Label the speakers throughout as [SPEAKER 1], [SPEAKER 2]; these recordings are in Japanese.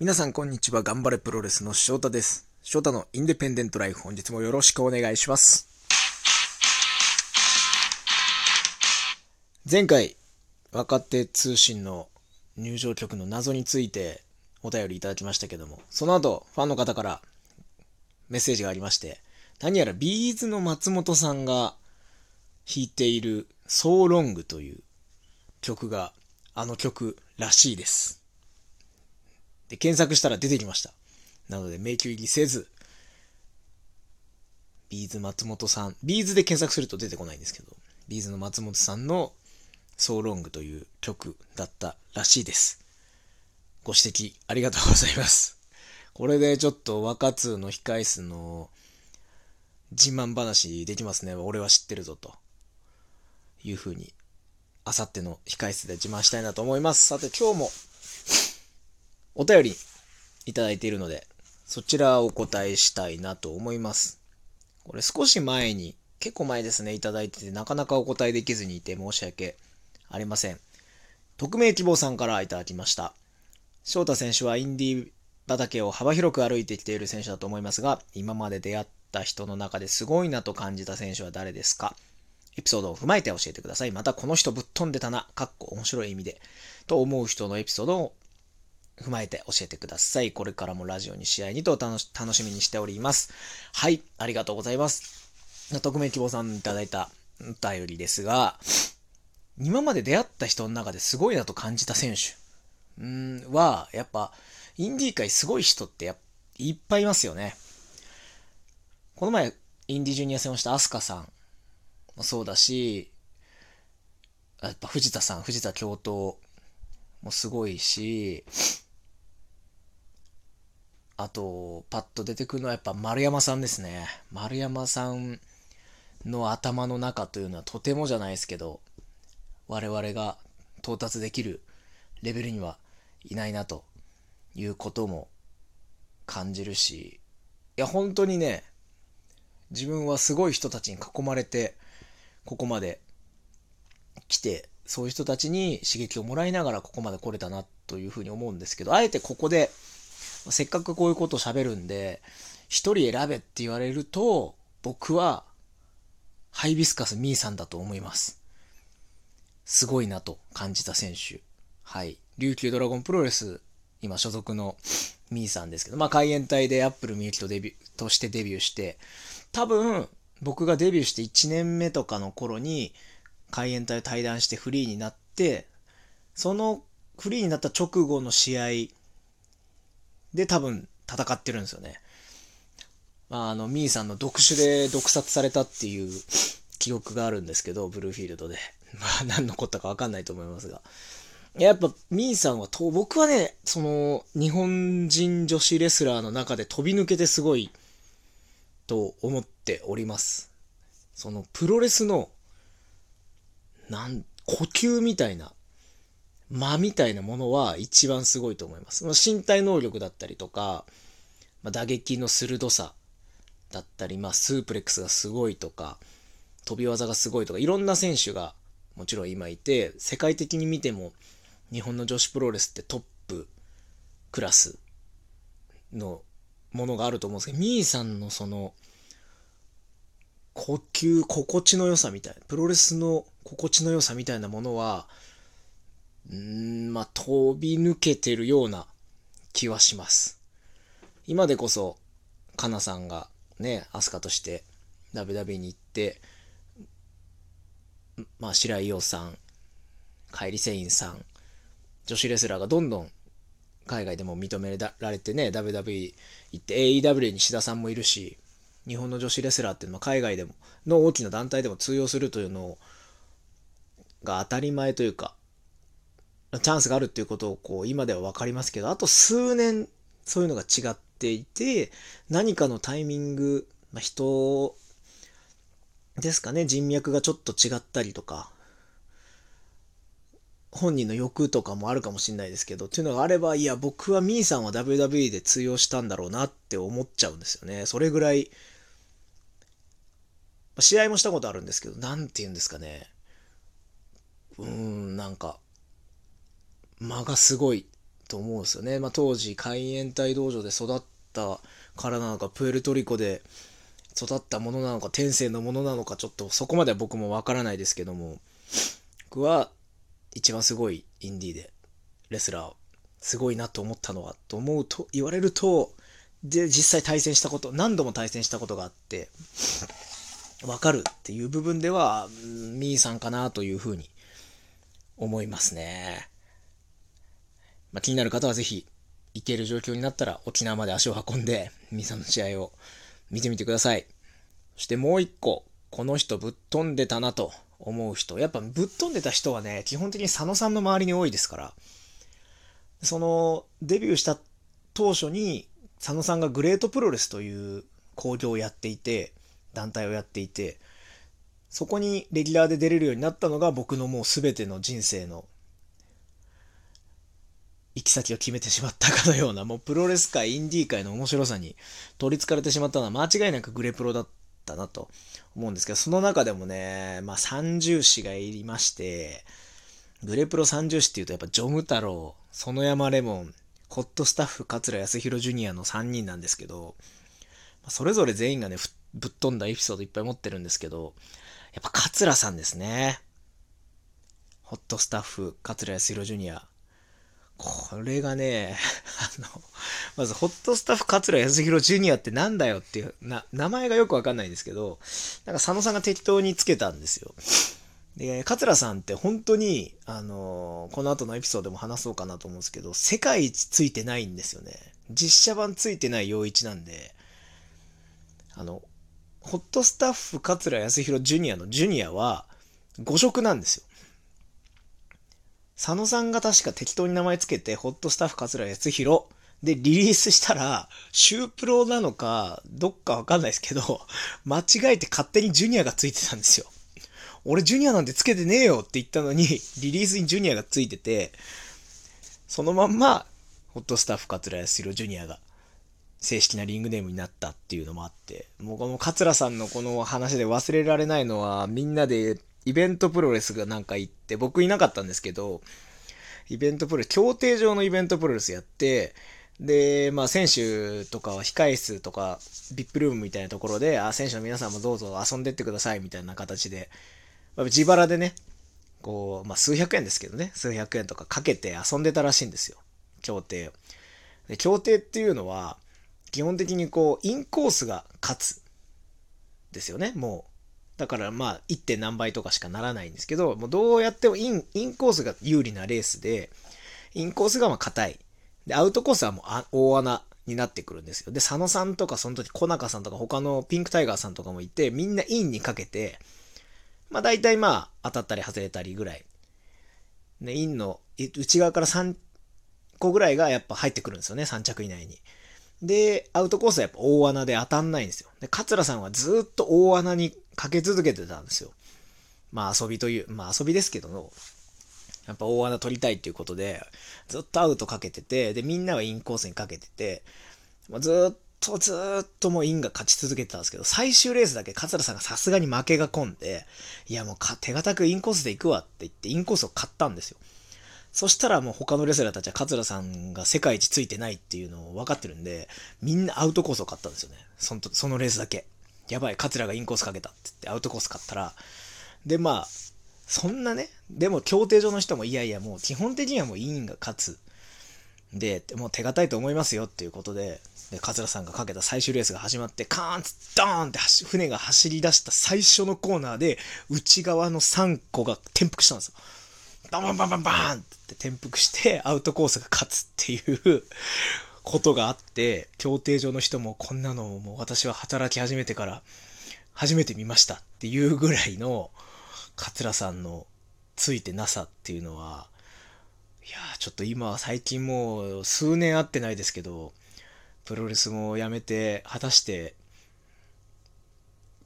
[SPEAKER 1] 皆さんこんにちは。頑張れプロレスの翔太です。翔太のインデペンデントライフ、本日もよろしくお願いします。前回、若手通信の入場曲の謎についてお便りいただきましたけども、その後、ファンの方からメッセージがありまして、何やらビーズの松本さんが弾いているソーロングという曲があの曲らしいです。で、検索したら出てきました。なので、迷宮入りせず、 B'z 松本さん、 B'z で検索すると出てこないんですけど、 B'z の松本さんの So Long という曲だったらしいです。ご指摘ありがとうございます。これでちょっと若通の控え室の自慢話できますね。俺は知ってるぞというふうに、あさっての控え室で自慢したいなと思います。さて今日もお便りいただいているので、そちらをお答えしたいなと思います。これ少し前に、結構前ですね、いただいてて、なかなかお答えできずにいて申し訳ありません。匿名希望さんからいただきました。翔太選手はインディー畑を幅広く歩いてきている選手だと思いますが、今まで出会った人の中ですごいなと感じた選手は誰ですか？エピソードを踏まえて教えてください。また、この人ぶっ飛んでたな、かっこ面白い意味で、と思う人のエピソードを踏まえて教えてください。これからもラジオに試合にと楽し楽しみにしております。はい、ありがとうございます。匿名希望さんいただいたお便りですが、今まで出会った人の中ですごいなと感じた選手うんは、やっぱ、インディー界すごい人ってやっいっぱいいますよね。この前、インディジュニア戦をしたアスカさんもそうだし、やっぱ藤田さん、藤田教頭もすごいし、あと、パッと出てくるのはやっぱ丸山さんですね。丸山さんの頭の中というのはとてもじゃないですけど、我々が到達できるレベルにはいないなということも感じるし、いや本当にね、自分はすごい人たちに囲まれて、ここまで来て、そういう人たちに刺激をもらいながらここまで来れたなというふうに思うんですけど、あえてここで、せっかくこういうことを喋るんで、一人選べって言われると、僕は、ハイビスカスミーさんだと思います。すごいなと感じた選手。はい。琉球ドラゴンプロレス、今所属のミーさんですけど、まあ海援隊でアップルミユキとデビュー、としてデビューして、多分、僕がデビューして1年目とかの頃に、海援隊を退団してフリーになって、そのフリーになった直後の試合で多分戦ってるんですよね。まあ、あの、ミーさんの毒種で毒殺されたっていう記憶があるんですけど、ブルーフィールドで。まあ、何のこったかわかんないと思いますが。やっぱ、ミーさんはと、僕はね、その、日本人女子レスラーの中で飛び抜けてすごいと思っております。その、プロレスの、なん、呼吸みたいな、間みたいなものは一番すごいと思います。まあ身体能力だったりとか、ま、打撃の鋭さだったり、まあ、スープレックスがすごいとか、飛び技がすごいとか、いろんな選手がもちろん今いて、世界的に見ても、日本の女子プロレスってトップクラスのものがあると思うんですけど、ミーさんのその、呼吸、心地の良さみたいな、プロレスの心地の良さみたいなものは、うん、まあ、飛び抜けてるような気はします。今でこそ、かなさんがね、アスカとして WW に行って、まあ、白井陽さん、カイリセインさん、女子レスラーがどんどん海外でも認められてね、WWE 行って AEW に志田さんもいるし、日本の女子レスラーっていうのは海外でも、の大きな団体でも通用するというのが当たり前というか、チャンスがあるっていうことをこう今では分かりますけど、あと数年そういうのが違っていて、何かのタイミング、まあ、人ですかね、人脈がちょっと違ったりとか、本人の欲とかもあるかもしれないですけど、っていうのがあれば、いや、僕はミーさんは WWE で通用したんだろうなって思っちゃうんですよね。それぐらい、試合もしたことあるんですけど、なんて言うんですかね。うーん、なんか、間がすごいと思うんですよね。まあ、当時、海援隊道場で育ったからなのか、プエルトリコで育ったものなのか、天性のものなのか、ちょっとそこまでは僕もわからないですけども、僕は一番すごいインディーで、レスラー、すごいなと思ったのは、と思うと、言われると、で、実際対戦したこと、何度も対戦したことがあって、わかるっていう部分では、ミーさんかなというふうに思いますね。まあ、気になる方はぜひ、行ける状況になったら沖縄まで足を運んで、ミーさんの試合を見てみてください。そしてもう一個、この人ぶっ飛んでたなと思う人。やっぱぶっ飛んでた人はね、基本的に佐野さんの周りに多いですから。その、デビューした当初に、佐野さんがグレートプロレスという興行をやっていて、団体をやっていて、そこにレギュラーで出れるようになったのが僕のもう全ての人生のき先を決めてしまったかのような、もうプロレス界、インディー界の面白さに取り憑かれてしまったのは間違いなくグレプロだったなと思うんですけど、その中でもね、まあ30子がいまして、グレプロ30子っていうとやっぱジョム太郎、園山レモン、ホットスタッフ桂康弘ジュニアの3人なんですけど、それぞれ全員がね、ぶっ飛んだエピソードいっぱい持ってるんですけど、やっぱ桂さんですね。ホットスタッフ桂康弘ジュニア。これがね、あの、まず、ホットスタッフ桂康弘ジュニアってなんだよっていう、な、名前がよくわかんないんですけど、なんか佐野さんが適当につけたんですよ。で、桂さんって本当に、あのこの後のエピソードでも話そうかなと思うんですけど、世界一ついてないんですよね。実写版ついてない陽一なんで、あの、ホットスタッフ桂康弘ジュニアのジュニアは、誤色なんですよ。佐野さんが確か適当に名前つけて、ホットスタッフ桂康弘でリリースしたら、シュープロなのか、どっかわかんないですけど、間違えて勝手にジュニアがついてたんですよ。俺ジュニアなんてつけてねえよって言ったのに、リリースにジュニアがついてて、そのまんま、ホットスタッフ桂康弘ジュニアが正式なリングネームになったっていうのもあって、もうこの桂さんのこの話で忘れられないのは、みんなでイベントプロレスがなんか行って、僕いなかったんですけど、イベントプロレス、協定上のイベントプロレスやって、で、まあ選手とかは控え室とか、ビップルームみたいなところで、あ、選手の皆さんもどうぞ遊んでってくださいみたいな形で、自腹でね、こう、まあ数百円ですけどね、数百円とかかけて遊んでたらしいんですよ。協定。で、協定っていうのは、基本的にこう、インコースが勝つ。ですよね、もう。だからまあ 1. 点何倍とかしかならないんですけど、もうどうやってもインインコースが有利なレースで、インコースがまあ硬い。で、アウトコースはもう大穴になってくるんですよ。で、佐野さんとかその時小中さんとか他のピンクタイガーさんとかもいて、みんなインにかけて、まあ大体まあ当たったり外れたりぐらい。ね、インの内側から3個ぐらいがやっぱ入ってくるんですよね、3着以内に。で、アウトコースはやっぱ大穴で当たんないんですよ。で、桂さんはずっと大穴にかけ続けてたんですよ。まあ遊びという、まあ遊びですけどもやっぱ大穴取りたいっていうことで、ずっとアウトかけてて、で、みんなはインコースにかけてて、ま、ずっとずっともうインが勝ち続けてたんですけど、最終レースだけ桂さんがさすがに負けが込んで、いやもう手堅くインコースで行くわって言って、インコースを買ったんですよ。そしたらもう他のレスラーたちは桂さんが世界一ついてないっていうのを分かってるんで、みんなアウトコースを買ったんですよね。そのレースだけ。やばい、桂がインコースかけたって言ってアウトコース買ったら、で、まあ、そんなね、でも協定上の人もいやいやもう基本的にはもうインが勝つ。で、もう手堅いと思いますよっていうことで、で、桂さんがかけた最終レースが始まって、カーンドーンって船が走り出した最初のコーナーで、内側の3個が転覆したんですよ。バンバンバンバンバーンって転覆してアウトコースが勝つっていうことがあって、協定上の人もこんなのをもう私は働き始めてから初めて見ましたっていうぐらいの桂さんのついてなさっていうのは、いやちょっと今は最近もう数年会ってないですけど、プロレスもやめて、果たして、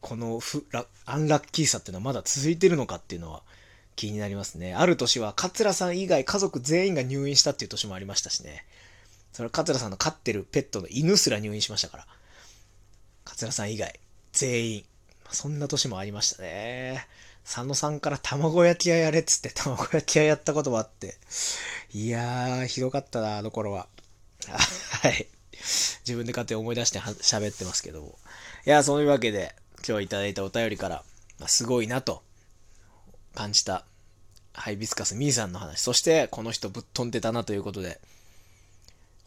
[SPEAKER 1] このフラアンラッキーさっていうのはまだ続いてるのかっていうのは、気になりますね。ある年は、桂さん以外家族全員が入院したっていう年もありましたしね。それは桂さんの飼ってるペットの犬すら入院しましたから。桂さん以外、全員。そんな年もありましたね。佐野さんから卵焼き屋やれっつって卵焼き屋やったこともあって、いやー、ひどかったな、あの頃は。はい。自分で勝手に思い出して喋ってますけども。いやー、そういうわけで、今日いただいたお便りから、まあ、すごいなと感じたハイビスカスミーさんの話、そしてこの人ぶっ飛んでたなということで、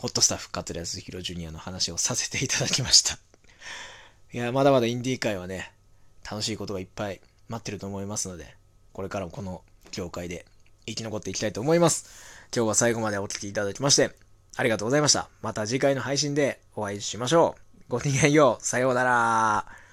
[SPEAKER 1] ホットスタッフ桂康弘ジュニアの話をさせていただきました。いや、まだまだインディー界はね、楽しいことがいっぱい待ってると思いますので、これからもこの業界で生き残っていきたいと思います。今日は最後までお聴きいただきまして、ありがとうございました。また次回の配信でお会いしましょう。ごきげんよう。さようなら。